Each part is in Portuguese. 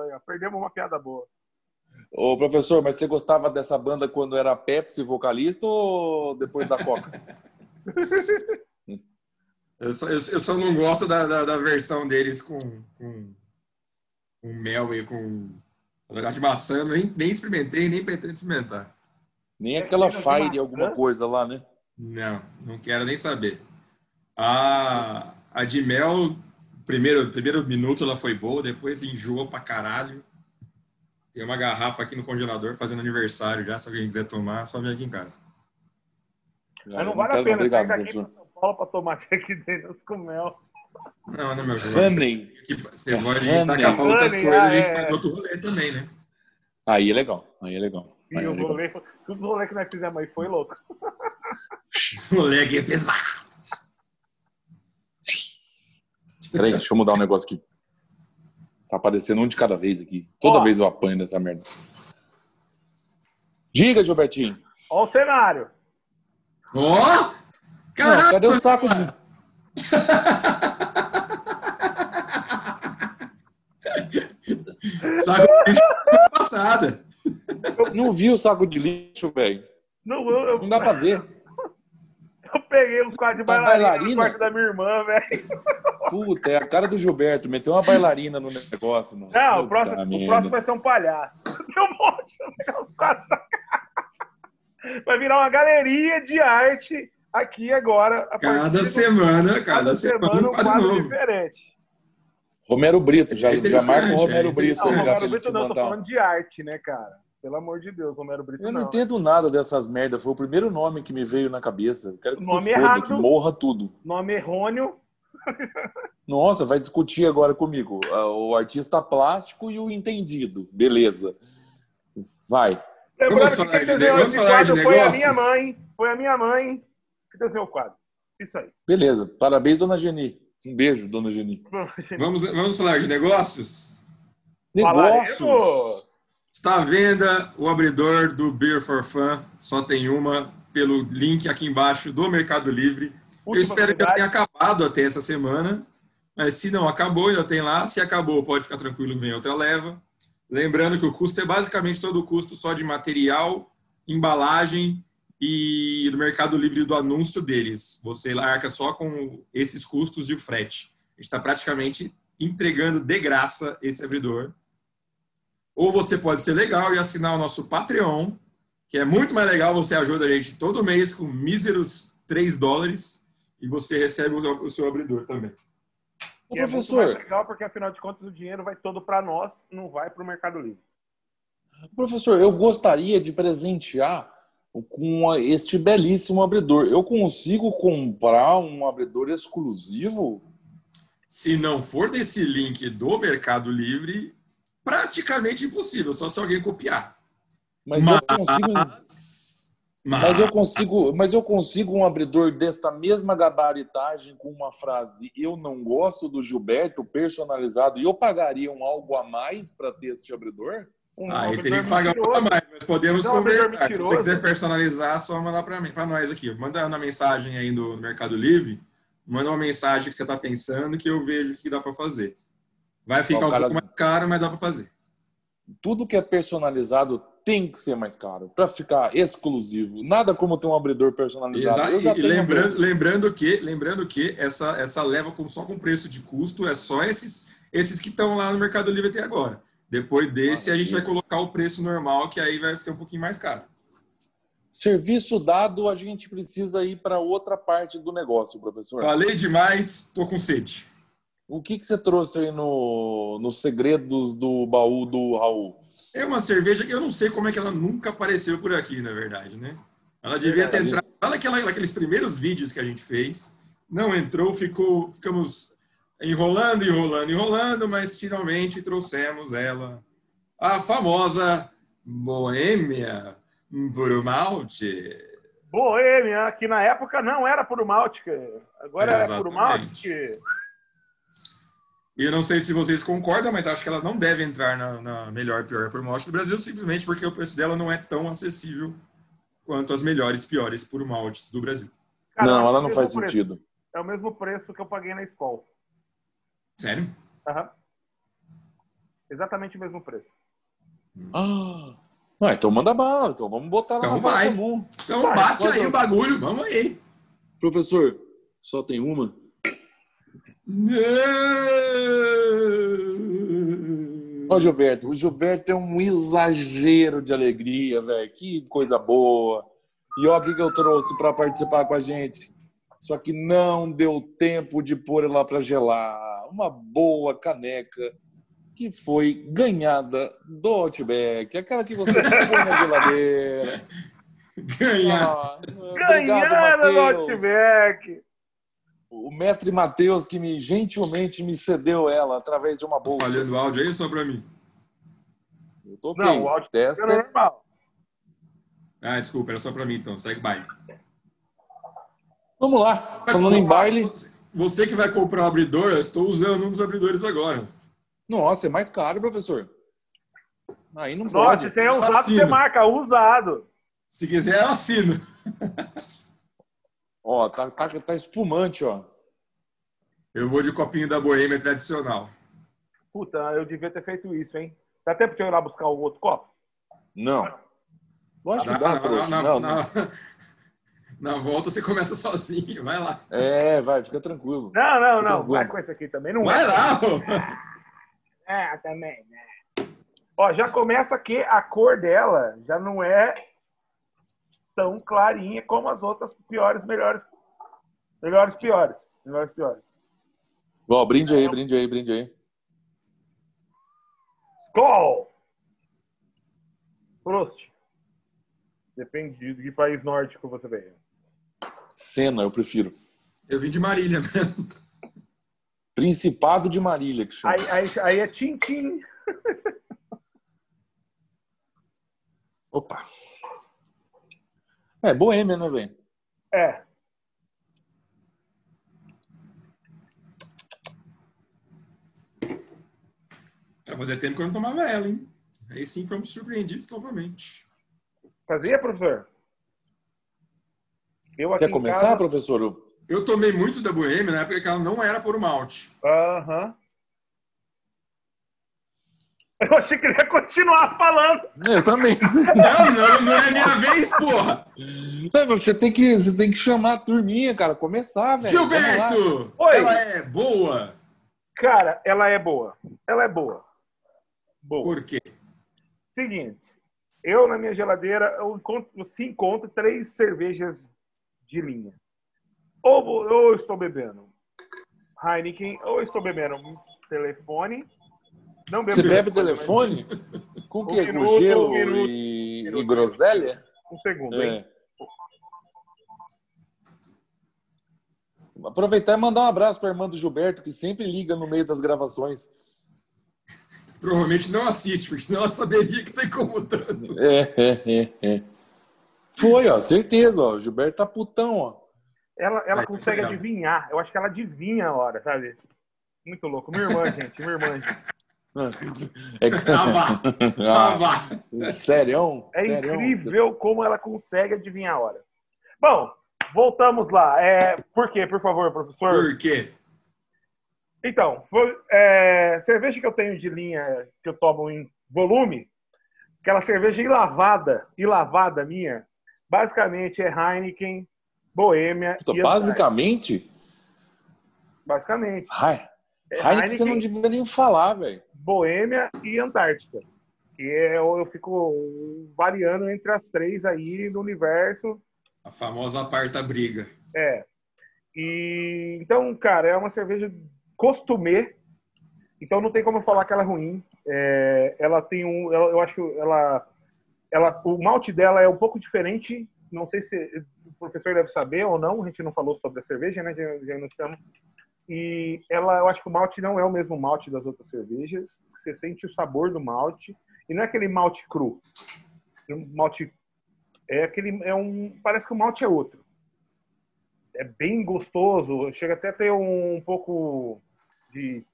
aí, ó. Perdemos uma piada boa. Ô, professor, mas você gostava dessa banda quando era Pepsi vocalista ou depois da Coca? eu, só, eu, eu, só não gosto da, da, da versão deles com, com, com, mel e com de maçã. Nem, nem experimentei, nem pretendo experimentar. Nem aquela Fire alguma coisa lá, né? Não, não quero nem saber. A, a de mel, primeiro, primeiro minuto ela foi boa, depois enjoou pra caralho. Tem uma garrafa aqui no congelador fazendo aniversário já. Se alguém quiser tomar, só vem aqui em casa. Mas não, vale a pena obrigado, sair daqui São Paulo para tomar aqui dentro com mel. Não, não, meu filho. Honey. Você pode tacar outras coisas, a gente faz outro rolê também, né? Aí é legal, aí é legal. Aí e o é legal. rolê, tudo o rolê que nós fizemos aí foi louco. o rolê aqui é pesado. Peraí, deixa eu mudar um negócio aqui. Tá aparecendo um de cada vez aqui. Toda Ó. vez eu apanho dessa merda. Diga, Gilbertinho. Ó o cenário. Ó! Oh? Caramba! cadê o saco de... saco de lixo passada. Não vi o saco de lixo, velho. Não, eu, eu... não dá pra ver. Eu peguei um quadro de bailarina, bailarina no quarto da minha irmã, velho. Puta, é a cara do Gilberto. Meteu uma bailarina no negócio. Mano. Não, o próximo, o próximo vai ser um palhaço. Tem um monte, vou pegar os quadros da casa. Vai virar uma galeria de arte aqui agora. cada semana, do... cada, cada semana, semana um quadro novo. diferente. Romero Brito, já, é já marca o Romero é Brito. Não, já Romero Brito não, tô falando de arte, né, cara? Pelo amor de Deus, Romero Brito. Eu não, não entendo nada dessas merdas. Foi o primeiro nome que me veio na cabeça. quero que nome se foda, errado, que morra tudo. Nome errôneo. Nossa, vai discutir agora comigo. Ah, o artista plástico e o entendido. Beleza. Vai. Lembrando que quem desenhou esse quadro foi a minha mãe. Foi a minha mãe que desenhou o quadro. Isso aí. Beleza. Parabéns, dona Geni. Um beijo, dona Geni. Vamos, vamos falar de negócios? Negócios? Falaremos. Está à venda o abridor do Beer for Fun, só tem uma, pelo link aqui embaixo do Mercado Livre. Última Eu espero que tenha acabado até essa semana, mas se não acabou, ainda tem lá. Se acabou, pode ficar tranquilo, vem outra leva. Lembrando que o custo é basicamente todo o custo só de material, embalagem e do Mercado Livre do anúncio deles. Você arca só com esses custos de frete. A gente está praticamente entregando de graça esse abridor ou você pode ser legal e assinar o nosso Patreon, que é muito mais legal. Você ajuda a gente todo mês com míseros 3 dólares e você recebe o seu abridor também. E é professor... muito mais legal porque, afinal de contas, o dinheiro vai todo para nós, não vai para o Mercado Livre. Professor, eu gostaria de presentear com este belíssimo abridor. Eu consigo comprar um abridor exclusivo? Se não for desse link do Mercado Livre, praticamente impossível, só se alguém copiar. Mas, mas... eu consigo. Mas... mas... eu consigo, mas eu consigo um abridor desta mesma gabaritagem com uma frase "Eu não gosto do Gilberto" personalizado e eu pagaria um algo a mais para ter este abridor? Um aí teria que pagar um pouco a mais, mas podemos não, conversar. Se você quiser personalizar, só mandar para mim, para nós aqui. Manda uma mensagem aí no Mercado Livre, manda uma mensagem que você está pensando que eu vejo que dá para fazer. Vai ficar um pouco mais caro, mas dá para fazer. Tudo que é personalizado tem que ser mais caro para ficar exclusivo. Nada como ter um abridor personalizado. Exato. E lembrando, lembrando que, lembrando que essa essa leva com, só com preço de custo é só esses esses que estão lá no Mercado Livre até agora. Depois desse a gente vai colocar o preço normal que aí vai ser um pouquinho mais caro. Serviço dado, a gente precisa ir para outra parte do negócio, professor. Falei demais, tô com sede. O que, que você trouxe aí no, nos segredos do baú do Raul? É uma cerveja que eu não sei como é que ela nunca apareceu por aqui, na verdade, né? Ela devia é, ter entrado lá naquela, naqueles primeiros vídeos que a gente fez. Não entrou, ficou, ficamos enrolando, enrolando, enrolando, mas finalmente trouxemos ela. A famosa Boêmia por malte. Boêmia, que na época não era por malte, agora é, é por malte. E eu não sei se vocês concordam, mas acho que ela não deve entrar na, na melhor e pior por malte do Brasil, simplesmente porque o preço dela não é tão acessível quanto as melhores e piores por maltes do Brasil. Cara, não, ela não faz preço. sentido. É o mesmo preço que eu paguei na escola. Sério? Aham. Exatamente o mesmo preço. Ah, ah então manda bala. Então vamos botar lá então vai. comum. Então vai, bate aí o bagulho. Vamos aí. Professor, só tem uma? Ó, Gilberto, o Gilberto é um exagero de alegria, velho. Que coisa boa. E olha o que eu trouxe para participar com a gente. Só que não deu tempo de pôr ela para gelar. Uma boa caneca que foi ganhada do Outback. Aquela que você põe na geladeira. Ganhada. Ah, ganhada do Outback. O Mestre Matheus que me gentilmente me cedeu ela através de uma bolsa. Tá falhando o áudio aí só para mim? Eu tô Não, o áudio Testa. é normal. Ah, desculpa, era só para mim então. Segue baile. Vamos lá. Falando em baile. Você que vai comprar o abridor, eu estou usando um dos abridores agora. Nossa, é mais caro, professor. Aí não Nossa, pode. se é usado, assino. você marca usado. Se quiser, eu assino. ó, tá, tá, tá espumante, ó. Eu vou de copinho da boêmia tradicional. Puta, eu devia ter feito isso, hein? Dá tempo de eu ir lá buscar o outro copo? Não. Lógico que dá, trouxa. Na, não, na, na, volta você começa sozinho, vai lá. É, vai, fica tranquilo. Não, não, não. Tranquilo. Vai com esse aqui também. Não vai é. lá, É, também, né? Ó, já começa que a cor dela já não é tão clarinha como as outras piores, melhores. Melhores, piores. Melhores, piores. Bom, brinde aí, brinde aí, brinde aí. Skol! Prost. Depende de que país nórdico você veio. Sena, eu prefiro. Eu vim de Marília mesmo. Principado de Marília, que chama. Aí, aí, aí é Tintim. Opa. É, boêmia, né, velho? É. É, fazia tempo que eu não tomava ela, hein? Aí sim fomos surpreendidos novamente. Fazia, professor? Eu Quer começar, casa... professor? Eu tomei muito da Boêmia na época que ela não era por malte. Aham. Uhum. Eu achei que ele ia continuar falando. Eu também. Não, não, não é minha vez, porra. Não, você, tem que, você tem que chamar a turminha, cara. Começar, velho. Gilberto! Oi. Ela é boa. Cara, ela é boa. Ela é boa. Boa. Por quê? Seguinte. Eu, na minha geladeira, eu, encontro, eu se encontro três cervejas de linha. Ou, ou estou bebendo Heineken, ou estou bebendo telefone. Não bebo Você bebe telefone? Mas... Com o quê? Um Com gelo um minuto, e... Minuto, e groselha? Um segundo, é. hein? Aproveitar e mandar um abraço para a irmã do Gilberto, que sempre liga no meio das gravações. Provavelmente não assiste, porque senão ela saberia que está incomodando. É, é, é, é. Foi, ó, certeza, ó. O Gilberto tá putão, ó. Ela, ela Ai, consegue adivinhar. Eu acho que ela adivinha a hora, sabe? Muito louco. Minha irmã, gente. Minha irmã, gente. É... Tava. Tava. Sério? É incrível como ela consegue adivinhar a hora. Bom, voltamos lá. É, por quê, por favor, professor? Por quê? Então, foi, é, cerveja que eu tenho de linha, que eu tomo em volume, aquela cerveja lavada, e lavada minha, basicamente é Heineken, Boêmia. Basicamente? Basicamente. Ai, é Heineken, Heineken você não deveria nem falar, velho. Boêmia e Antártica. Que é, eu, fico variando entre as três aí no universo. A famosa parta briga. É. E então, cara, é uma cerveja costumê. Então não tem como eu falar que ela é ruim. É, ela tem um, ela, eu acho, ela, ela, o malte dela é um pouco diferente. Não sei se o professor deve saber ou não. A gente não falou sobre a cerveja, né? Já, já não estamos. E ela, eu acho que o malte não é o mesmo malte das outras cervejas. Você sente o sabor do malte e não é aquele malte cru. Um malte é aquele, é um, parece que o malte é outro. É bem gostoso. Chega até a ter um, um pouco de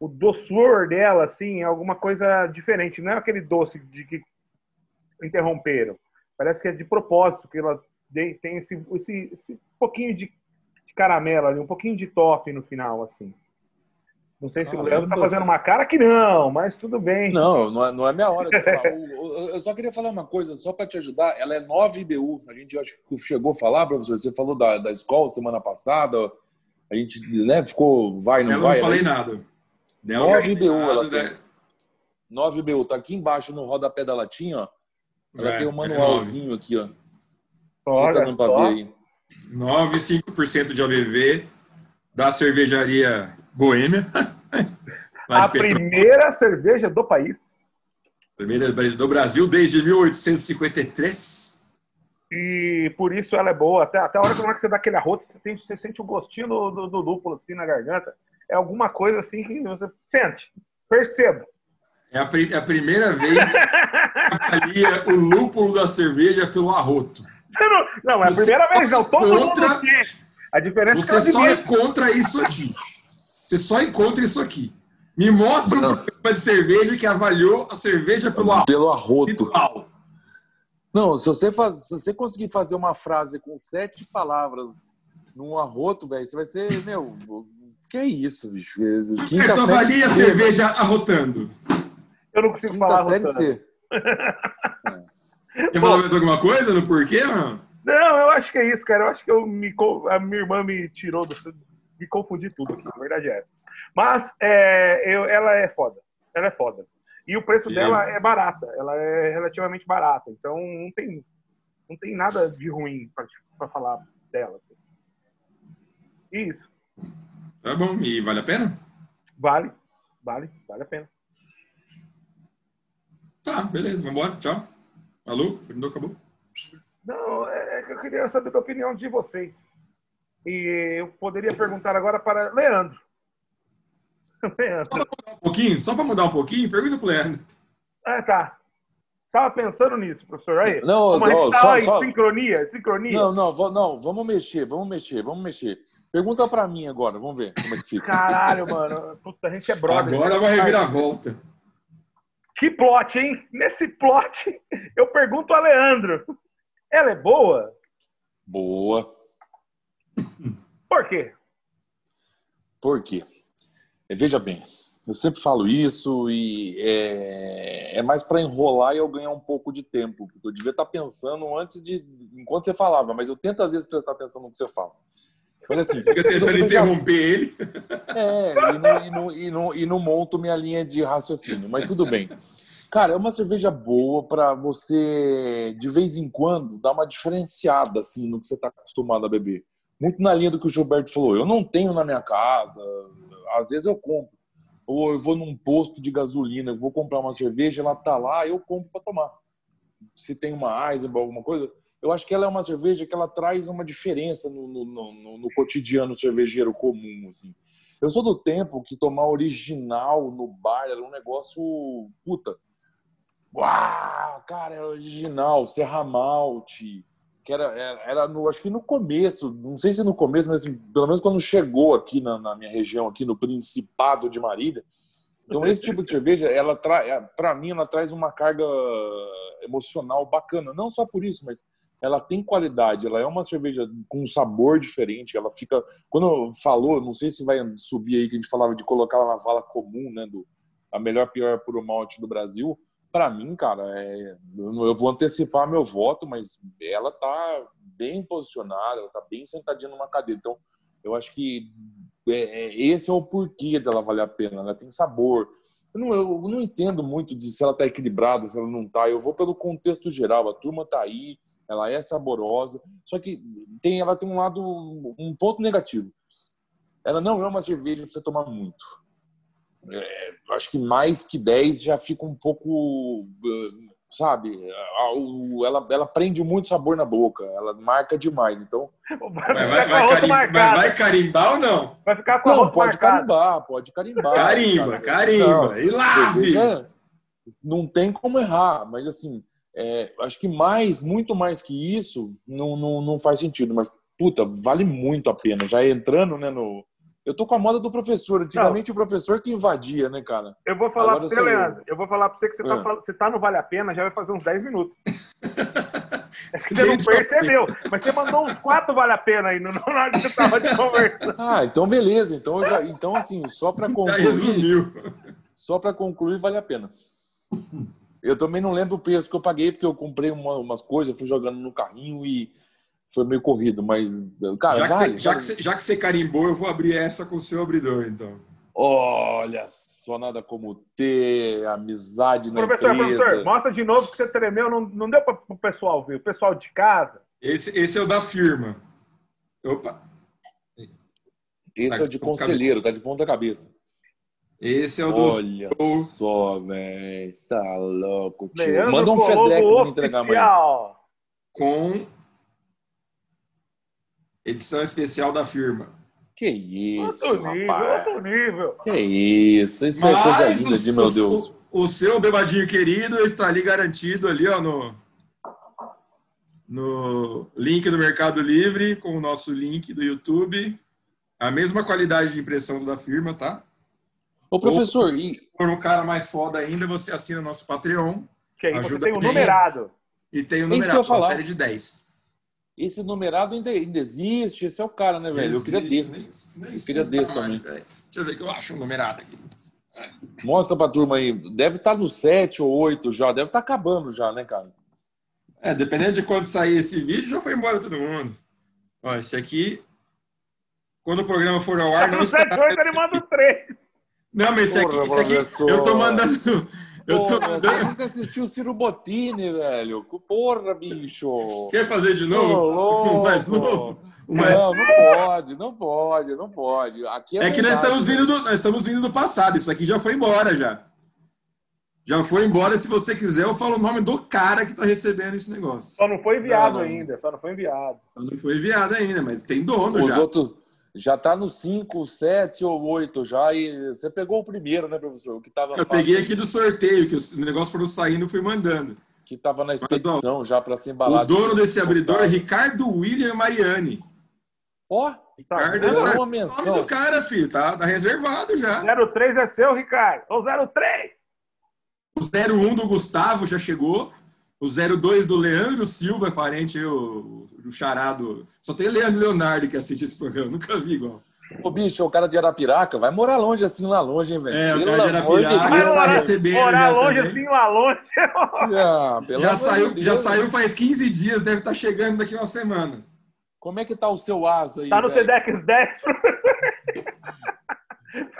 o doçor dela, assim, é alguma coisa diferente. Não é aquele doce de que interromperam. Parece que é de propósito que ela tem esse, esse, esse pouquinho de caramelo ali, um pouquinho de toffee no final, assim. Não sei se o Leandro tá fazendo uma cara que não, mas tudo bem. Não, não é, não é minha hora de falar. eu só queria falar uma coisa, só para te ajudar. Ela é 9 IBU. A gente acho que chegou a falar, professor. Você falou da, da escola semana passada. A gente né, ficou vai, não eu vai. Eu não falei nada. 9 IBU ela tem. 9 IBU. Tá aqui embaixo no rodapé da latinha, ó. Ela é, tem um é manualzinho é aqui, ó. Olha Você tá dando ver aí. 9,5% de ABV da cervejaria Boêmia. A primeira cerveja do país. Primeira do Brasil desde 1853. E por isso ela é boa. Até, até a hora que você dá aquele arroto, você, tem, você sente o um gostinho do, do, do, lúpulo assim na garganta. É alguma coisa assim que você sente, perceba. É a, é a primeira vez que avalia o lúpulo da cerveja pelo arroto. Não, não é a primeira vez, não. Todo contra... mundo aqui. A diferença você é que só encontra isso aqui. Você só encontra isso aqui. Me mostra um programa de cerveja que avaliou a cerveja pelo arroto. Pelo arroto. Não, se você, faz, se você conseguir fazer uma frase com sete palavras num arroto, velho, você vai ser, meu, que é isso, bicho? Quinta então avalia a cerveja arrotando. Eu não consigo Quinta falar série arrotando. C. Quer falar mais alguma coisa no porquê, mano? Não, eu acho que é isso, cara. Eu acho que eu me, a minha irmã me tirou do, me confundi tudo aqui, a verdade é essa. Mas é, eu, ela é foda. Ela é foda. E o preço e dela é barata. Ela é relativamente barata. Então não tem, não tem nada de ruim para falar dela. Assim. Isso. Tá bom. E vale a pena? Vale. Vale. Vale a pena. Tá, beleza. Vamos embora. Tchau. Alô? Fernando acabou? Não, é, é que eu queria saber a opinião de vocês. E eu poderia perguntar agora para Leandro. Leandro. Só para mudar um pouquinho, só para mudar um pouquinho, pergunta para o Leandro. Ah, tá. Estava pensando nisso, professor. Aí, não, não, tá só, só... sincronia, sincronia. Não, não, não, vamos mexer, vamos mexer, vamos mexer. Pergunta para mim agora, vamos ver como é que fica. Caralho, mano. Puta, a gente é brother. Agora né? vai reviravolta. Que plot, hein? Nesse plot, eu pergunto a Leandro. Ela é boa? Boa. Por quê? Por quê? É, veja bem, eu sempre falo isso e é, é mais para enrolar e eu ganhar um pouco de tempo. Porque eu devia estar tá pensando antes de. enquanto você falava, mas eu tento às vezes prestar atenção no que você fala. Olha assim, fica tentando interromper ele. É, e não, e, não, e, não, e não monto minha linha de raciocínio, mas tudo bem. Cara, é uma cerveja boa para você, de vez em quando, dar uma diferenciada assim no que você está acostumado a beber. Muito na linha do que o Gilberto falou. Eu não tenho na minha casa, às vezes eu compro. Ou eu vou num posto de gasolina, vou comprar uma cerveja, ela tá lá, eu compro para tomar. Se tem uma Eisenbahn, alguma coisa, eu acho que ela é uma cerveja que ela traz uma diferença no, no, no, no cotidiano cervejeiro comum, assim. Eu sou do tempo que tomar original no bar era um negócio puta Uau, cara, é original, Serra Malte, que era, era, era, no, acho que no começo, não sei se no começo, mas assim, pelo menos quando chegou aqui na, na, minha região, aqui no Principado de Marília. Então, esse tipo de cerveja, ela é, para mim, ela traz uma carga emocional bacana. Não só por isso, mas ela tem qualidade. Ela é uma cerveja com um sabor diferente. Ela fica. Quando falou, não sei se vai subir aí que a gente falava de colocar ela na vala comum, né, do a melhor pior puro malte do Brasil para mim, cara, é, eu vou antecipar meu voto, mas ela tá bem posicionada, ela tá bem sentadinha numa cadeira. Então, eu acho que é, é, esse é o porquê dela valer a pena. Ela tem sabor. Eu não, eu não entendo muito de se ela tá equilibrada, se ela não tá. Eu vou pelo contexto geral. A turma tá aí, ela é saborosa. Só que tem, ela tem um lado, um ponto negativo. Ela não é uma cerveja para você tomar muito. É, acho que mais que 10 já fica um pouco, sabe? Ela, ela prende muito sabor na boca, ela marca demais. Então. Vai, vai, vai, carim, vai carimbar ou não? Vai ficar com Não, pode marcado. carimbar, pode carimbar. Carimba, carimba. Não, e lave! Não tem como errar, mas assim, é, acho que mais, muito mais que isso, não, não, não faz sentido. Mas, puta, vale muito a pena. Já entrando né, no, eu tô com a moda do professor. Antigamente não. o professor que invadia, né, cara? Eu vou falar Agora pra você, Leandro. Eu vou falar pra você que você, tá, ah. você tá no Vale a Pena, já vai fazer uns 10 minutos. É que você não percebeu. Mas você mandou uns quatro vale a pena aí no na hora que você tava de conversa. Ah, então beleza. Então, já, então assim, só para concluir. Já resumiu. Só para concluir, vale a pena. Eu também não lembro o preço que eu paguei, porque eu comprei uma, umas coisas, fui jogando no carrinho e foi meio corrido, mas, cara, já que, vale, você, já, que você, já que você carimbou, eu vou abrir essa com o seu abridor, então. Olha só, nada como ter amizade na professor, empresa. Professor, mostra de novo que você tremeu, não, não deu para o pessoal ver, o pessoal de casa. Esse, esse é o da firma. Opa. Esse tá, é o de conselheiro, tá de ponta cabeça. Esse é o do. Olha só, velho. Tá louco, tio. Manda um FedEx me entregar amanhã. Com edição especial da firma. Que isso, outro nível, rapaz. outro nível. Que isso, isso Mas é coisa linda de meu Deus. O, o, seu bebadinho querido está ali garantido ali, ó, no, no link do Mercado Livre, com o nosso link do YouTube. A mesma qualidade de impressão da firma, tá? Ô, professor, Ou, e... por um cara mais foda ainda, você assina nosso Patreon. Que aí ajuda você tem o numerado. E tem o numerado, uma série de 10. Esse numerado ainda, ainda existe, esse é o cara, né, velho? Eu queria desse. Nem, nem eu queria desse também. Deixa eu ver que eu acho um numerado aqui. Mostra pra turma aí. Deve estar tá no 7 ou 8 já, deve estar tá acabando já, né, cara? É, dependendo de quando sair esse vídeo, já foi embora todo mundo. Ó, esse aqui, quando o programa for ao ar... No 7 ou 8 ele manda o 3. Não, mas esse aqui, esse aqui eu tô mandando... Eu tô Porra, Você nunca assistiu o Ciro Bottini, velho. Porra, bicho. Quer fazer de novo? mais novo? mais... Não, não pode, não pode, não pode. Aqui é, é que nós estamos, vindo do, nós estamos vindo do passado. Isso aqui já foi embora, já. Já foi embora. Se você quiser, eu falo o nome do cara que está recebendo esse negócio. Só não foi enviado não, não. ainda. Só não foi enviado. Só não foi enviado ainda, mas tem dono Os já. Outros já está no 5, 7 ou 8 já. E você pegou o primeiro, né, professor? O que tava Eu peguei aqui do sorteio, que os negócios foram saindo e fui mandando. Que estava na expedição Mas, já para ser embalado. O dono desse abridor é Ricardo William Mariani. Ó, oh, Ricardo é uma menção. O nome do cara, filho, tá, tá reservado já. 03 é seu, Ricardo. Ou 03. O 01 do Gustavo já chegou. O 02 do Leandro Silva, parente, o, o charado. Só tem Leandro Leonardo que assiste esse programa, nunca vi igual. Ô, bicho, o cara de Arapiraca vai morar longe assim lá longe, hein, velho? É, o cara de Arapiraca de tá recebendo. Morar longe também. assim lá longe. Ah, já, saiu, Deus, já saiu faz 15 dias, deve estar tá chegando daqui uma semana. Como é que tá o seu asa aí? Tá no TEDx 10, professor.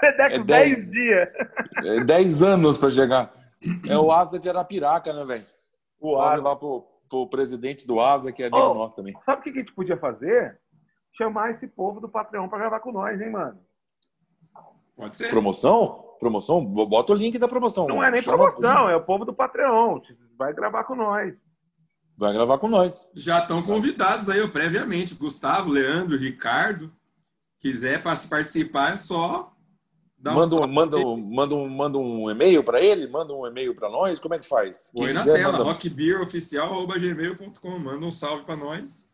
TEDx é 10, 10 dias. É 10 anos para chegar. É o asa de Arapiraca, né, velho? O Salve asa. lá pro, pro presidente do asa, que é amigo oh, nosso também. Sabe o que a gente podia fazer? Chamar esse povo do Patreon para gravar com nós, hein, mano? Pode ser. Promoção? Promoção? Bota o link da promoção. Não é nem Chama promoção, é o povo do Patreon. Vai gravar com nós. Vai gravar com nós. Já estão convidados aí, previamente. Gustavo, Leandro, Ricardo. Quiser participar, é só manda, um, manda, um, manda, um, manda um e-mail para ele, manda um e-mail para nós, como é que faz? Põe na quiser, tela, manda... rockbeeroficial.gmail.com, manda um salve para nós.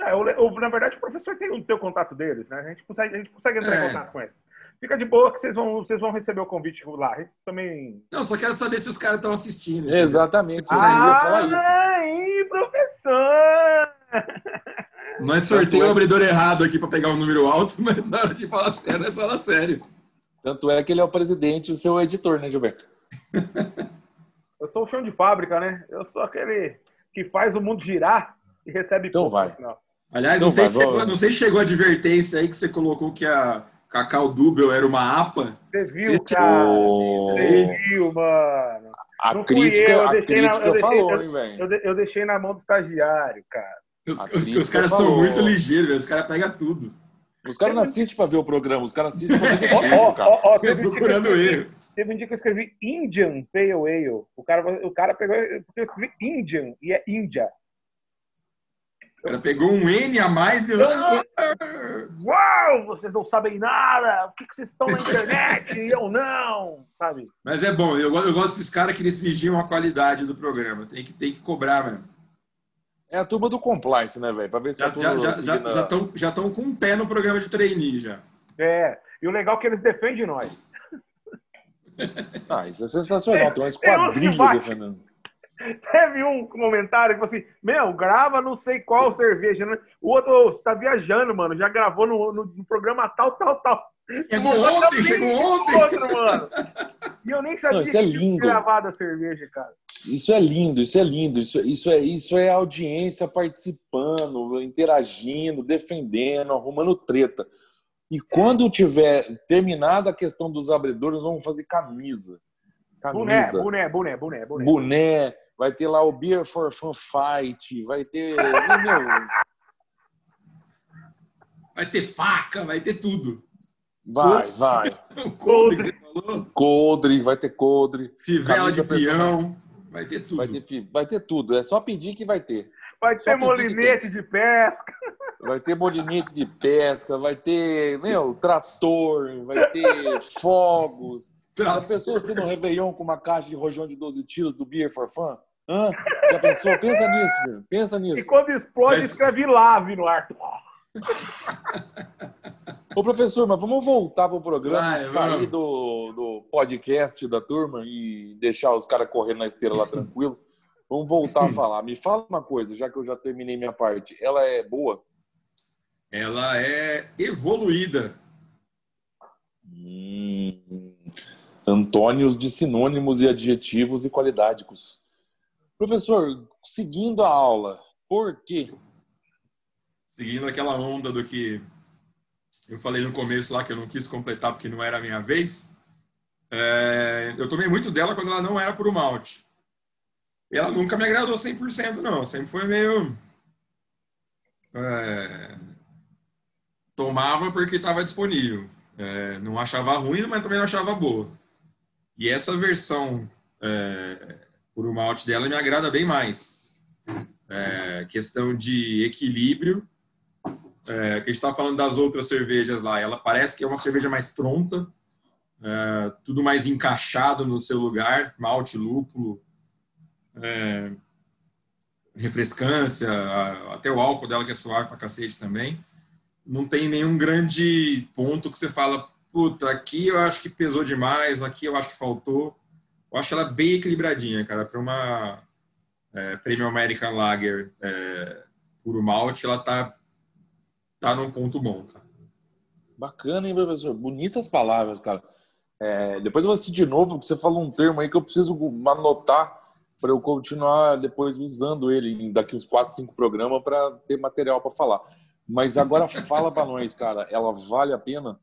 É, o, o, na verdade, o professor tem o teu contato deles, né? A gente consegue, a gente consegue entrar é. em contato com ele. Fica de boa que vocês vão, vocês vão receber o convite lá. A gente também. Não, só quero saber se os caras estão assistindo. Exatamente. Ah, aí, professor! Nós sorteamos o abridor errado aqui para pegar um número alto, mas na hora de falar sério, nós fala sério. Tanto é que ele é o presidente, o seu editor, né, Gilberto? Eu sou o chão de fábrica, né? Eu sou aquele que faz o mundo girar e recebe então pouco vai. Aliás, então não, sei vai, chegou, não sei se chegou a advertência aí que você colocou que a Cacau Dubel era uma APA. Você viu, você cara? Você viu, mano. A não crítica, eu, a crítica na, eu falou, deixei, hein, velho? Eu, deixei na mão do estagiário, cara. Os, os, os caras são muito ligeiros, os caras pegam tudo. Os caras não assistem para ver o programa, os caras assistem para ver o cara. Ó, ó, procurando erro. Teve um dia que eu escrevi Indian Pale Ale. O cara, o cara pegou. Porque eu escrevi Indian e é Índia. O cara pegou um N a mais e. Uau! Vocês não sabem nada! O que, que vocês estão na internet? e eu não! Sabe? Mas é bom, eu, eu gosto desses caras que eles vigiam a qualidade do programa. Tem que, tem que cobrar mesmo. É a turma do compliance, né, velho? Pra ver se já, tá tudo já, já, já, estão, já estão com um pé no programa de trainee já. É, e o legal é que eles defendem nós. Ah, isso é sensacional. Tem uma esquadrilha defendendo. Teve um comentário que falou assim: Meu, grava não sei qual cerveja. Né? O outro, você tá viajando, mano. Já gravou no, no, no programa tal, tal, tal. Chegou ontem, chegou ontem. Outro, mano. E eu nem sabia não, isso é lindo. que gravado a cerveja, cara. Isso é lindo, isso é lindo. Isso, isso, é, isso é audiência participando, interagindo, defendendo, arrumando treta. E quando tiver terminada a questão dos abridores, vamos fazer camisa. camisa. Boné, boné, boné, boné, boné. Boné, vai ter lá o Beer for Fun Fight, vai ter. vai ter faca, vai ter tudo. Vai, vai. o coldre, coldre, vai ter coldre. Fivela de peão. Vai ter tudo. Vai ter, vai ter tudo. É só pedir que vai ter. Vai ter molinete de pesca. Vai ter molinete de pesca, vai ter, meu, trator, vai ter fogos. Trator. Já pensou você no Réveillon com uma caixa de rojão de 12 tiros do Beer for Fun? Hã? Já pensou? Pensa nisso, filho. Pensa nisso. E quando explode, Mas... escreve lave no ar. Ô, professor, mas vamos voltar pro programa, Vai, sair do, do podcast da turma e deixar os caras correndo na esteira lá tranquilo. Vamos voltar a falar. Me fala uma coisa, já que eu já terminei minha parte. Ela é boa? Ela é evoluída. Hum, Antônios de sinônimos e adjetivos e qualidádicos. Professor, seguindo a aula, por quê? Seguindo aquela onda do que eu falei no começo lá que eu não quis completar porque não era a minha vez. É, eu tomei muito dela quando ela não era por malte. Ela nunca me agradou 100%, não. Sempre foi meio. É, tomava porque estava disponível. É, não achava ruim, mas também não achava boa. E essa versão é, por malte dela me agrada bem mais. É, questão de equilíbrio é, que a gente estava falando das outras cervejas lá, ela parece que é uma cerveja mais pronta, é, tudo mais encaixado no seu lugar, malte, lúpulo, é, refrescância, até o álcool dela que é suave pra cacete também. Não tem nenhum grande ponto que você fala, puta, aqui eu acho que pesou demais, aqui eu acho que faltou. Eu acho ela bem equilibradinha, cara, para uma é, Premium American Lager é, puro malte, ela tá tá num ponto bom, cara. Bacana, hein, professor? Bonitas palavras, cara. É, depois eu vou assistir de novo, porque você falou um termo aí que eu preciso anotar para eu continuar depois usando ele daqui uns 4, 5 programas para ter material para falar. Mas agora fala para nós, cara, ela vale a pena?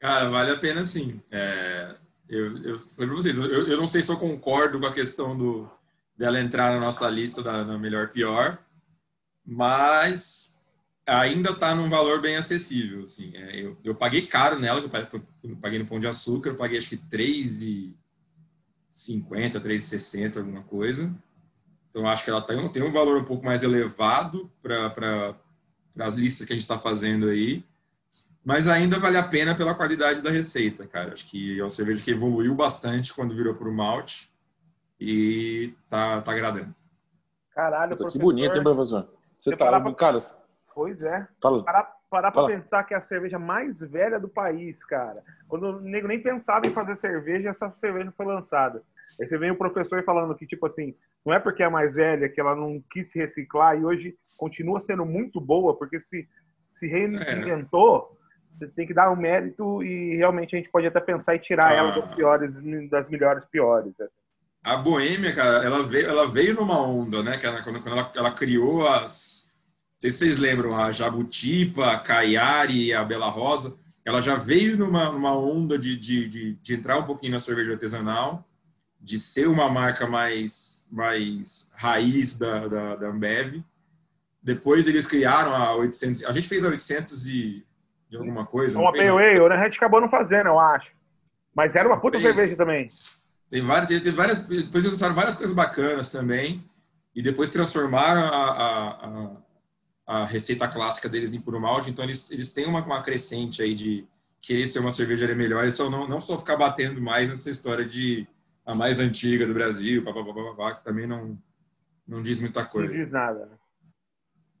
Cara, vale a pena sim. É, eu, eu falei para vocês, eu, eu, não sei se eu concordo com a questão do, dela entrar na nossa lista da na melhor pior, mas ainda está num valor bem acessível. Assim. É, eu, eu paguei caro nela, eu paguei, eu paguei no Pão de Açúcar, eu paguei acho que R$3,50, R$3,60, alguma coisa. Então acho que ela tem, tem um valor um pouco mais elevado para as listas que a gente está fazendo aí. Mas ainda vale a pena pela qualidade da receita, cara. Acho que é uma cerveja que evoluiu bastante quando virou para o malte e tá, tá agradando. Caralho, Puta, Que bonito, hein, professor? Você tá, pra... cara, Pois é. Fala. Parar, parar pra pensar que é a cerveja mais velha do país, cara. Quando o nego nem pensava em fazer cerveja, essa cerveja foi lançada. Aí você vem o professor falando que, tipo assim, não é porque é mais velha que ela não quis se reciclar e hoje continua sendo muito boa, porque se, se reinventou, é. você tem que dar um mérito e realmente a gente pode até pensar em tirar ah. ela das piores, das melhores piores. Né? A Boêmia, cara, ela veio, ela veio numa onda, né? Que ela, quando, quando ela, ela criou as sei se vocês lembram, a Jabutipa, a Caiari e a Bela Rosa, ela já veio numa, numa onda de, de, de, de, entrar um pouquinho na cerveja artesanal, de ser uma marca mais, mais raiz da, da, da Ambev. Depois eles criaram a 800, a gente fez a 800 e de alguma coisa. Uma Pale Ale, né? A gente acabou não fazendo, eu acho. Mas era uma puta cerveja também. Tem várias, tem, tem várias, depois eles lançaram várias coisas bacanas também. E depois transformaram a, a, a a receita clássica deles em puro malte, então eles, eles têm uma, uma crescente aí de querer ser uma cervejaria melhor, e só não, não só ficar batendo mais nessa história de a mais antiga do Brasil, papapá, que também não, não diz muita coisa. Não diz nada, né?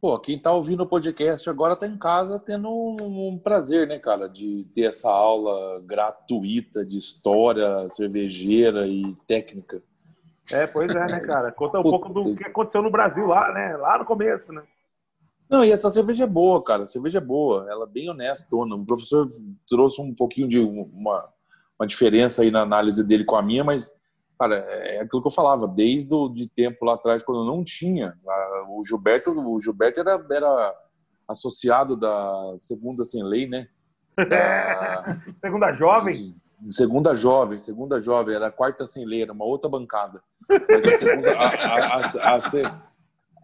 Pô, quem tá ouvindo o podcast agora tá em casa tendo um, um, prazer, né, cara, de ter essa aula gratuita de história cervejeira e técnica. É, pois é, né, cara? Conta um Puta. pouco do que aconteceu no Brasil lá, né? Lá no começo, né? Não, e essa cerveja é boa, cara. A cerveja é boa. Ela é bem honesta. O professor trouxe um pouquinho de uma, uma diferença aí na análise dele com a minha, mas, cara, é aquilo que eu falava. Desde o de tempo lá atrás, quando não tinha, o Gilberto, o Gilberto era, era associado da Segunda Sem Lei, né? Da... segunda Jovem? Segunda Jovem, Segunda Jovem. Era a Quarta Sem Lei, era uma outra bancada. Mas a segunda... a, a, a,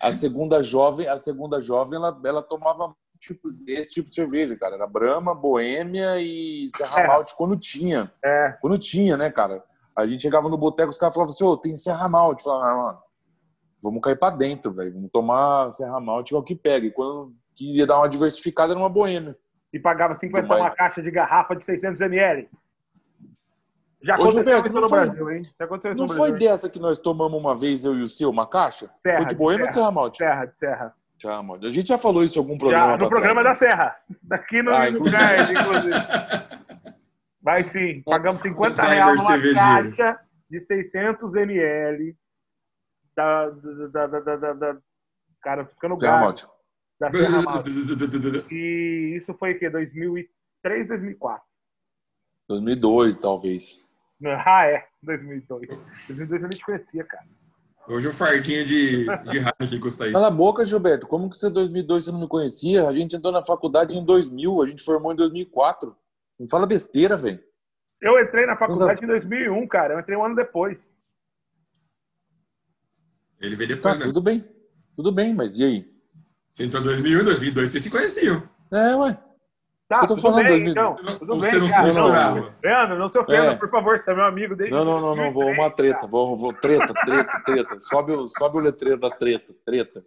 a segunda jovem, a segunda jovem, ela, ela tomava tipo, esse tipo de cerveja, cara. Era Brahma, Boêmia e Serra é. Malte quando tinha. É. Quando tinha, né, cara? A gente chegava no boteco, os caras falavam assim, ô, oh, tem Serra Malte. Falava, ah, mano, vamos cair pra dentro, velho. Vamos tomar Serra Malte, é o que pega. E quando queria dar uma diversificada, era uma Boêmia. E pagava 50 uma caixa de garrafa de 600 ml. Já aconteceu Ô, Gilberto, no foi, Brasil, hein? Já aconteceu não foi dessa que nós tomamos uma vez, eu e o seu, uma caixa? Serra, foi de Boêmia ou de Serra Malte? Serra, de Serra. Malte. A gente já falou isso em algum programa. Já, no programa trás, da Serra. Daqui no, Ai, no card, inclusive. Mas sim, pagamos 50 reais numa caixa de 600 ml da, da, da, da, da cara, ficando Serra Malte. Da Serra Malte. E isso foi o quê? 2003, 2004? 2002, talvez. Ah, é. 2002. 2002 eu nem te conhecia, cara. Hoje o fardinho de, de Heineken custa isso. Cala a boca, Gilberto. Como que você 2002 você não me conhecia? A gente entrou na faculdade em 2000, a gente formou em 2004. Não fala besteira, velho. Eu entrei na faculdade em 2001, cara. Eu entrei um ano depois. Ele veio depois, tá, né? Tudo bem. Tudo bem, mas e aí? Você entrou em 2001, 2002, vocês se conheciam. É, ué. Tá, eu tô tudo falando bem, então. Tudo você bem, não cara. Se não, Leandro, não se ofenda, é. por favor, você é meu amigo desde Não, não, não, não, vou uma treta, vou, vou treta, treta, treta. Sobe o, sobe o letreiro da treta, treta.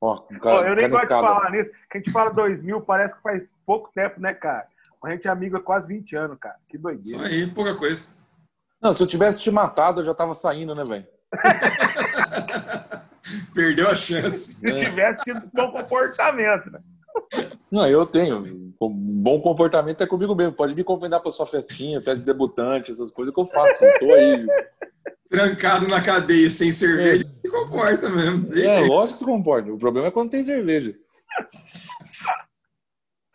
Ó, um cara, Pô, eu nem gosto de falar nisso, que a gente fala 2000, parece que faz pouco tempo, né, cara? A gente é amigo há quase 20 anos, cara. Que doideira. Isso aí, pouca coisa. Não, se eu tivesse te matado, eu já tava saindo, né, velho? Perdeu a chance. Se é. tivesse tido bom comportamento, né? Não, eu tenho. Um bom comportamento é comigo mesmo. Pode me convidar para sua festinha, festa de debutante, essas coisas que eu faço. Eu tô aí. Trancado na cadeia sem cerveja, é. se comporta mesmo. Deixa é, aí. lógico que se comporta. O problema é quando tem cerveja.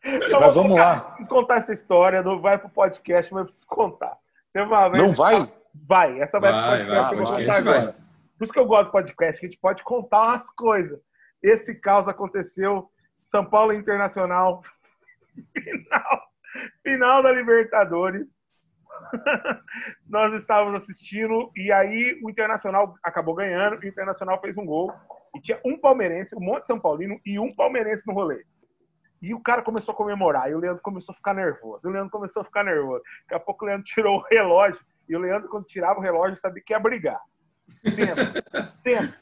Eu mas vamos contar, lá. Preciso contar essa história, não vai pro podcast, mas preciso contar. não vai? Vai, essa vai, vai pro podcast, vai, eu vou contar agora. Vai. Por isso que eu gosto do podcast, que a gente pode contar umas coisas. Esse caos aconteceu são Paulo Internacional, final, final da Libertadores. Nós estávamos assistindo e aí o Internacional acabou ganhando, o Internacional fez um gol e tinha um palmeirense, um monte de São Paulino e um palmeirense no rolê. E o cara começou a comemorar, e o Leandro começou a ficar nervoso. O Leandro começou a ficar nervoso. Daqui a pouco o Leandro tirou o relógio, e o Leandro, quando tirava o relógio, sabia que ia brigar. Sempre, sempre.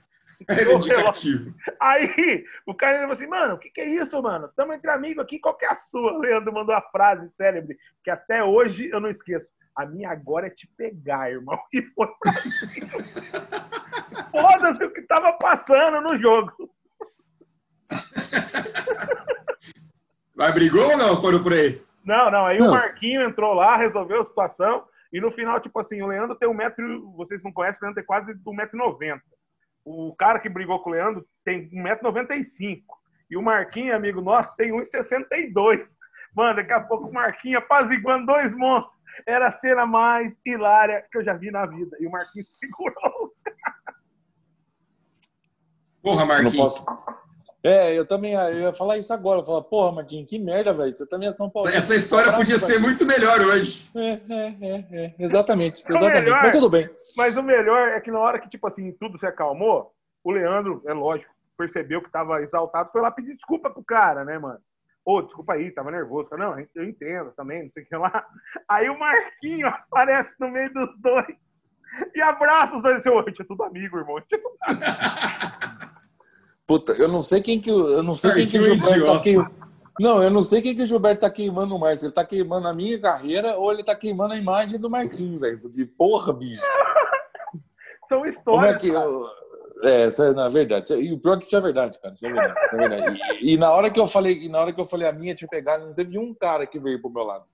Era indicativo. Aí o cara falou assim, mano, o que, que é isso, mano? Estamos entre amigos aqui, qual que é a sua? O Leandro mandou a frase célebre, que até hoje eu não esqueço. A minha agora é te pegar, irmão. E foi pra mim. Foda-se o que tava passando no jogo. Mas brigou ou não, quando por aí? Não, não. Aí Nossa. o Marquinho entrou lá, resolveu a situação. E no final, tipo assim, o Leandro tem um metro. Vocês não conhecem, o Leandro tem quase 1,90m. O cara que brigou com o Leandro tem 1,95m. E o Marquinhos, amigo nosso, tem 1,62m. Mano, daqui a pouco o Marquinhos apaziguando dois monstros. Era a cena mais hilária que eu já vi na vida. E o Marquinhos segurou os Porra, Marquinhos. É, eu também eu ia falar isso agora. Eu falar, porra, Marquinhos, que merda, velho. Você também é São Paulo. Essa história podia ser muito melhor hoje. É, é, é, é. exatamente. exatamente. Melhor, mas tudo bem. Mas o melhor é que na hora que, tipo assim, tudo se acalmou, o Leandro, é lógico, percebeu que tava exaltado, foi lá pedir desculpa pro cara, né, mano? Ô, oh, desculpa aí, tava nervoso. Não, eu entendo também, não sei o que lá. Aí o Marquinho aparece no meio dos dois e abraça os dois. Hoje é tudo amigo, irmão. é tudo amigo. Puta, eu não sei quem que eu não sei quem que o Gilberto tá queimando. Não, eu não sei quem que o Gilberto tá queimando mais. Ele tá queimando a minha carreira ou ele tá queimando a imagem do Marquinhos, velho. Porque, porra, bicho. São histórias. Como é que eu... É, isso é na verdade. E o pior é que isso é verdade, cara. Isso é verdade. É verdade. E, e, na hora que eu falei, na hora que eu falei a minha te pegar, não teve um cara que veio pro meu lado.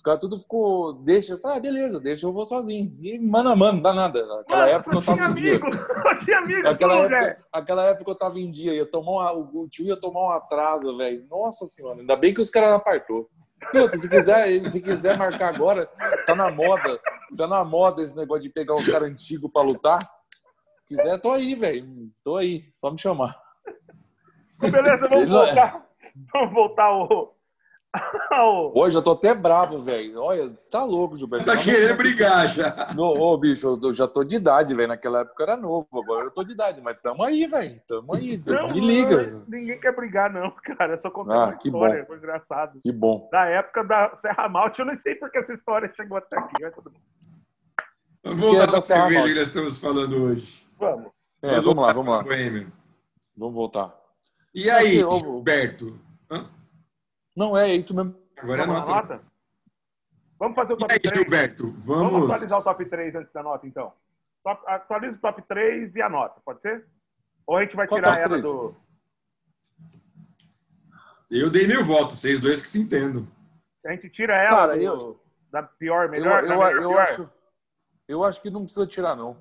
Os caras tudo ficou, deixa, ah, beleza, deixa eu vou sozinho. E mano a mano, não dá nada. Naquela mano, época eu tava em dia. Eu tinha amigo, aquela época, aquela época eu tava em dia, ia tomar o tio ia tomar um atraso, velho. Nossa senhora, ainda bem que os caras apartou. Puta, se quiser, se quiser marcar agora, tá na moda. Tá na moda esse negócio de pegar os caras antigos pra lutar. Se quiser, tô aí, velho. Tô aí, só me chamar. Beleza, vamos voltar. Vamos voltar ao, Hoje eu tô até bravo, velho. Olha, tá louco, Gilberto. Tá querendo brigar já. No, ô, bicho, eu já tô de idade, velho. Naquela época eu era novo, agora eu tô de idade. Mas tamo aí, velho. Tamo aí. Não, me liga. ninguém quer brigar, não, cara. É só contar ah, que história. Bom. Foi engraçado. Que bom. Da época da Serra Malte, eu não sei porque essa história chegou até aqui. Mas tudo bom. Vamos voltar pra cerveja que nós estamos falando hoje. Vamos. É, vamos lá, vamos lá. Vamos voltar. E aí, Gilberto? Hã? Não, é isso mesmo. Agora é nota. nota. Vamos fazer o top e aí, 3. Gilberto, vamos... vamos atualizar o top 3 antes da nota, então. Top, atualiza o top 3 e a nota, pode ser? Ou a gente vai Qual tirar ela 3? do. Eu dei meu voto, vocês dois que se entendam. A gente tira ela Cara, do, eu... da pior, melhor? Eu, eu, eu pior? Acho, eu acho que não precisa tirar, não.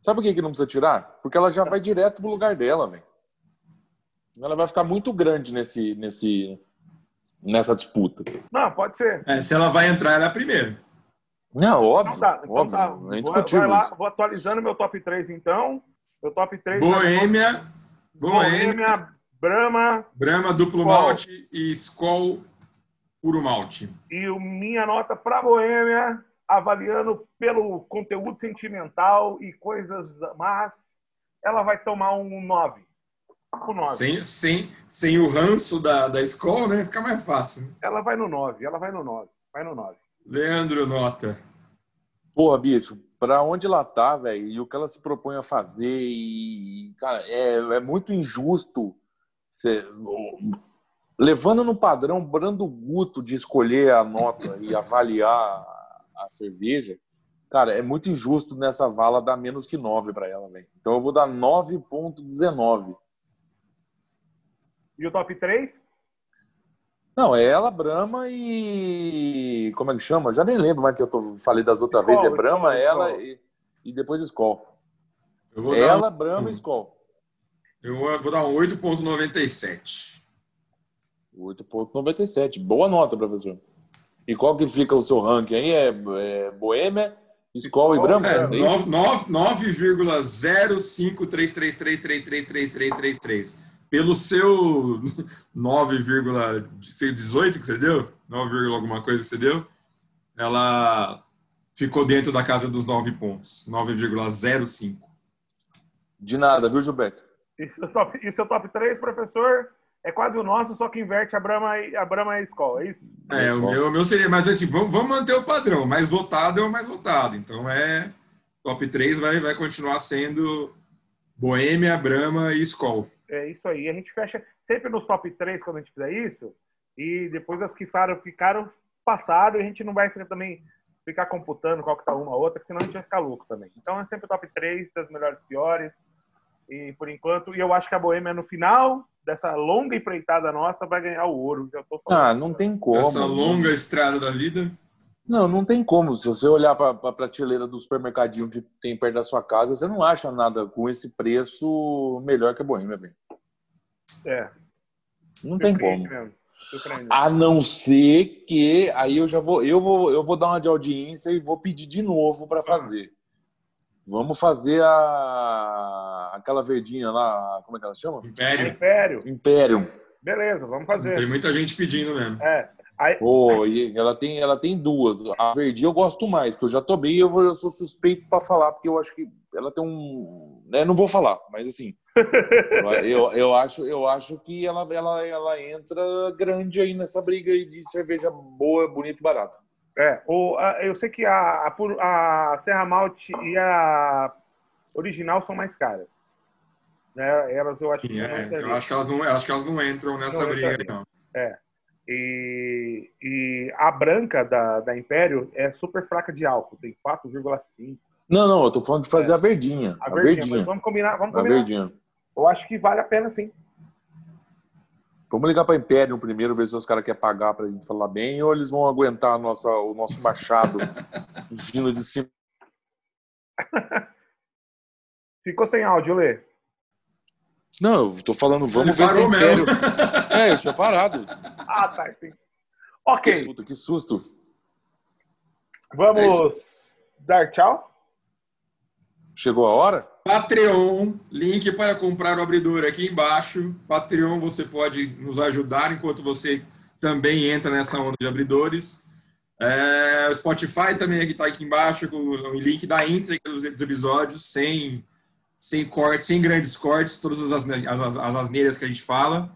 Sabe por que, que não precisa tirar? Porque ela já vai direto pro lugar dela, velho. Ela vai ficar muito grande nesse, nesse, nessa disputa. Não, pode ser. É, se ela vai entrar, ela é a primeira. Não, óbvio. Então tá, então óbvio. Tá. Vou, vai lá, vou atualizando meu top 3 então. Meu top 3. Boêmia. Boêmia, Brahma. Brahma, duplo Skol. malte e Skol puro malte. E o minha nota para Boêmia, avaliando pelo conteúdo sentimental e coisas más, ela vai tomar um 9. Sem, sem, sem o ranço da, da escola, né? Fica mais fácil. Né? Ela vai no 9, ela vai no 9. Vai no 9. Leandro, nota. Pô, bicho, pra onde ela tá, velho, e o que ela se propõe a fazer, e, cara, é, é muito injusto. Você, levando no padrão Brando Guto de escolher a nota e avaliar a cerveja, cara, é muito injusto nessa vala dar menos que 9 para ela, velho. Então eu vou dar 9.19. E o top 3? Não, é ela, Brahma e. Como é que chama? Já nem lembro mais que eu tô... falei das outras vezes. É Brahma, ela E... e depois Skol. Ela, um... Brahma e Skol. Eu vou dar um 8,97. 8,97. Boa nota, professor. E qual que fica o seu ranking aí? É, é Boêmia, Skol e Brahma? É, 9,053333333333 pelo seu 9,18 que você deu, 9, alguma coisa que você deu, ela ficou dentro da casa dos 9 pontos, 9,05. De nada, viu, Gilberto? Isso é, top, isso é o top 3, professor. É quase o nosso, só que inverte a Brahma e a, Brahma e a escola, é isso? É, o meu, o meu seria, mas assim, vamos, vamos manter o padrão. Mais votado é o mais votado. Então é. Top 3 vai, vai continuar sendo Boêmia, Brahma e Skol. É isso aí. A gente fecha sempre nos top 3 quando a gente fizer isso. E depois as que ficaram, ficaram passaram e a gente não vai também ficar computando qual que tá uma ou outra, senão a gente vai ficar louco também. Então é sempre top 3 das melhores e piores. E por enquanto, e eu acho que a Boêmia no final dessa longa empreitada nossa vai ganhar o ouro. Já tô falando. Ah, não tem como. Essa longa estrada da vida. Não, não tem como. Se você olhar para a prateleira do supermercadinho que tem perto da sua casa, você não acha nada com esse preço melhor que a Boêmia, velho. É. Não tem como. A não ser que aí eu já vou, eu vou, eu vou dar uma de audiência e vou pedir de novo para fazer. Vamos fazer a aquela verdinha lá, como é que ela chama? Império. Império. Império. Beleza, vamos fazer. Tem muita gente pedindo mesmo. É. Aí, oh, ela, tem, ela tem duas. A verdinha eu gosto mais, porque eu já tomei e eu, eu sou suspeito para falar, porque eu acho que ela tem um. Né, não vou falar, mas assim. eu, eu, acho, eu acho que ela, ela, ela entra grande aí nessa briga de cerveja boa, bonita e barata. É, o, a, eu sei que a, a, a Serra Malte e a original são mais caras. Né? Elas eu acho Sim, que. É, eu acho que, elas não, acho que elas não entram nessa não briga aí, não. É. E, e a branca da, da Império é super fraca de álcool, tem 4,5. Não, não, eu tô falando de fazer é. a verdinha. A, a verdinha. verdinha. Vamos combinar, vamos combinar. A verdinha. Eu acho que vale a pena sim. Vamos ligar para Império primeiro, ver se os caras querem pagar para a gente falar bem, ou eles vão aguentar nossa, o nosso machado vindo de cima. Ficou sem áudio, Lê. Não, eu tô falando, vamos Ele ver se Império. é, eu tinha parado. Ah, tá, entendi. Ok. Puta, que susto. Vamos é dar tchau? Chegou a hora? Patreon, link para comprar o abridor aqui embaixo. Patreon, você pode nos ajudar enquanto você também entra nessa onda de abridores. É, o Spotify também aqui está aqui embaixo com o link da íntegra dos episódios, sem, sem cortes, sem grandes cortes, todas as, as, as asneiras que a gente fala.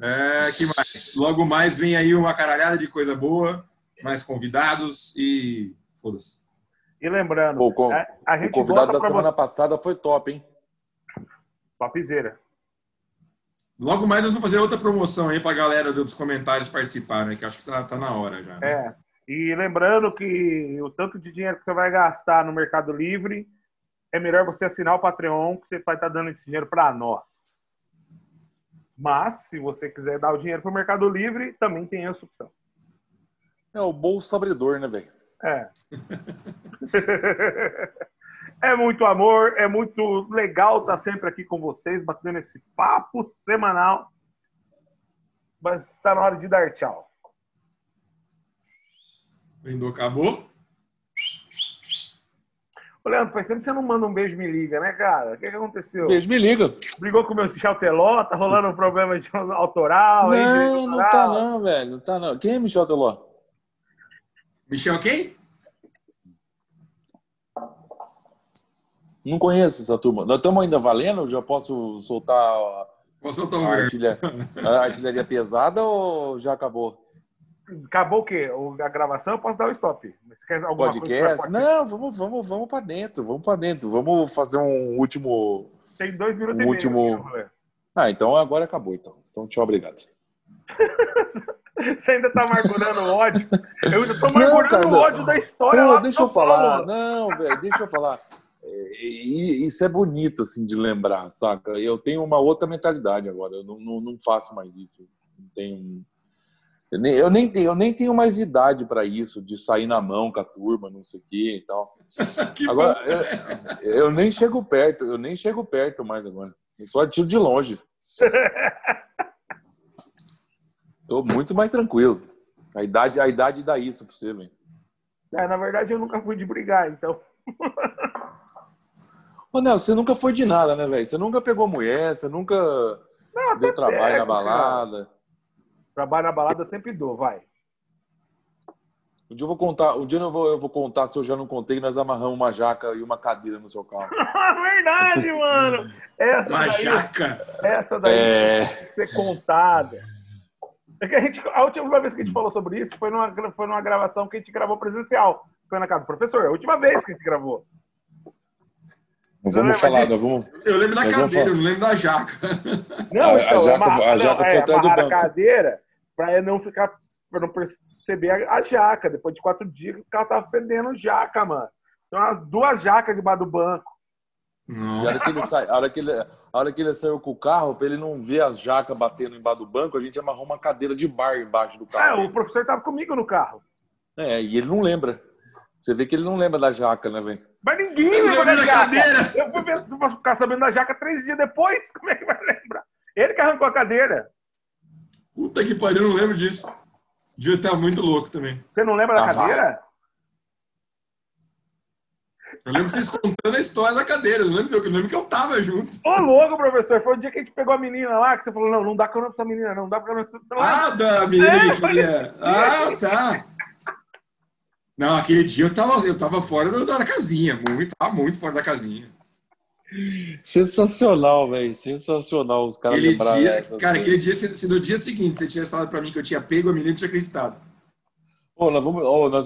É, que mais? Logo mais vem aí uma caralhada de coisa boa, mais convidados e foda-se. E lembrando, Pô, a, a gente o convidado da semana passada foi top, hein? Papizeira. Logo mais nós vamos fazer outra promoção aí para a galera dos comentários participarem, que acho que tá, tá na hora já. Né? É. E lembrando que o tanto de dinheiro que você vai gastar no Mercado Livre, é melhor você assinar o Patreon, que você vai estar tá dando esse dinheiro para nós. Mas, se você quiser dar o dinheiro para o Mercado Livre, também tem essa opção. É o bolso abridor, né, velho? É. é muito amor, é muito legal estar sempre aqui com vocês, batendo esse papo semanal. Mas está na hora de dar tchau. Lindo, acabou? Ô, Leandro, faz tempo que você não manda um beijo me liga, né, cara? O que, que aconteceu? Beijo me liga. Brigou com o meu Michel Teló? Tá rolando um problema de autoral? Não, aí, não tá não, velho. Não tá não. Quem é Michel Teló? Michel quem? Não conheço essa turma. Nós estamos ainda valendo? Já posso soltar, posso soltar a, artilharia, a artilharia pesada ou já acabou? Acabou o quê? A gravação eu posso dar o stop. Você quer alguma Podcast? Não, vamos, vamos, vamos para dentro, vamos para dentro. Vamos fazer um último. Tem dois minutos um e último... meio. Ah, então agora acabou, então. Então, tchau, obrigado. Você ainda tá amargurando o ódio? Eu ainda tô amargurando o ódio da história. Pô, deixa eu falar. Não, velho, deixa eu falar. É, isso é bonito, assim, de lembrar, saca? Eu tenho uma outra mentalidade agora. Eu não, não, não faço mais isso. Não tenho. Eu nem, eu nem, tenho, eu nem tenho mais idade para isso, de sair na mão com a turma, não sei o quê e tal. agora, eu, eu, nem chego perto, eu nem chego perto mais agora. Eu só atiro de longe. Tô muito mais tranquilo. A idade, a idade dá isso pra você, velho. É, na verdade, eu nunca fui de brigar, então. Ô, Nelson, você nunca foi de nada, né, velho? Você nunca pegou mulher, você nunca Não, deu trabalho pego, na balada. Cara. Trabalho na balada sempre dou, vai. Um dia eu vou contar, um dia eu vou, eu vou contar, se eu já não contei, nós amarramos uma jaca e uma cadeira no seu carro. Verdade, mano! Essa uma daí, jaca! Essa daí é... tem que ser contada. É que a, gente, a última vez que a gente falou sobre isso foi numa, foi numa gravação que a gente gravou presencial. Foi na casa do professor. É a última vez que a gente gravou. Não vamos falar, não vamos. Eu lembro da cadeira, eu não lembro da jaca. Não, a, então, a jaca, amarra, a jaca não, foi é, atrás do banco. a cadeira para não ficar, para não perceber a, a, jaca. Depois de quatro dias, o carro tava fedendo jaca, mano. Então, as duas jacas debaixo do banco. Nossa. a hora, que ele sai, a, hora que ele, a hora que ele saiu com o carro, para ele não ver as jacas batendo embaixo do banco, a gente amarrou uma cadeira de bar embaixo do carro. É, o professor tava comigo no carro. É, e ele não lembra. Você vê que ele não lembra da jaca, né, velho? Mas ninguém lembra da jaca. Cadeira. Eu fui ver, ficar sabendo da jaca três dias depois. Como é que vai lembrar? Ele que arrancou a cadeira. Puta que pariu, eu não lembro disso. Devia estar muito louco também. Você não lembra ah, da cadeira? Vai. Eu lembro vocês contando a história da cadeira. Eu lembro, eu lembro que eu tava junto. Ô, louco, professor. Foi o dia que a gente pegou a menina lá, que você falou, não, não dá carona pra essa menina, não dá carona pra essa Ah, da menina é, que queria. Ah, tá. Não, aquele dia eu tava, eu tava fora da, da casinha. Muito, tava muito fora da casinha. Sensacional, velho. Sensacional os caras lembrarem. Dia, cara, aquele dia, se, se, no dia seguinte você tinha falado pra mim que eu tinha pego a menina, tinha acreditado. Ô, nós vamos, oh, nós vamos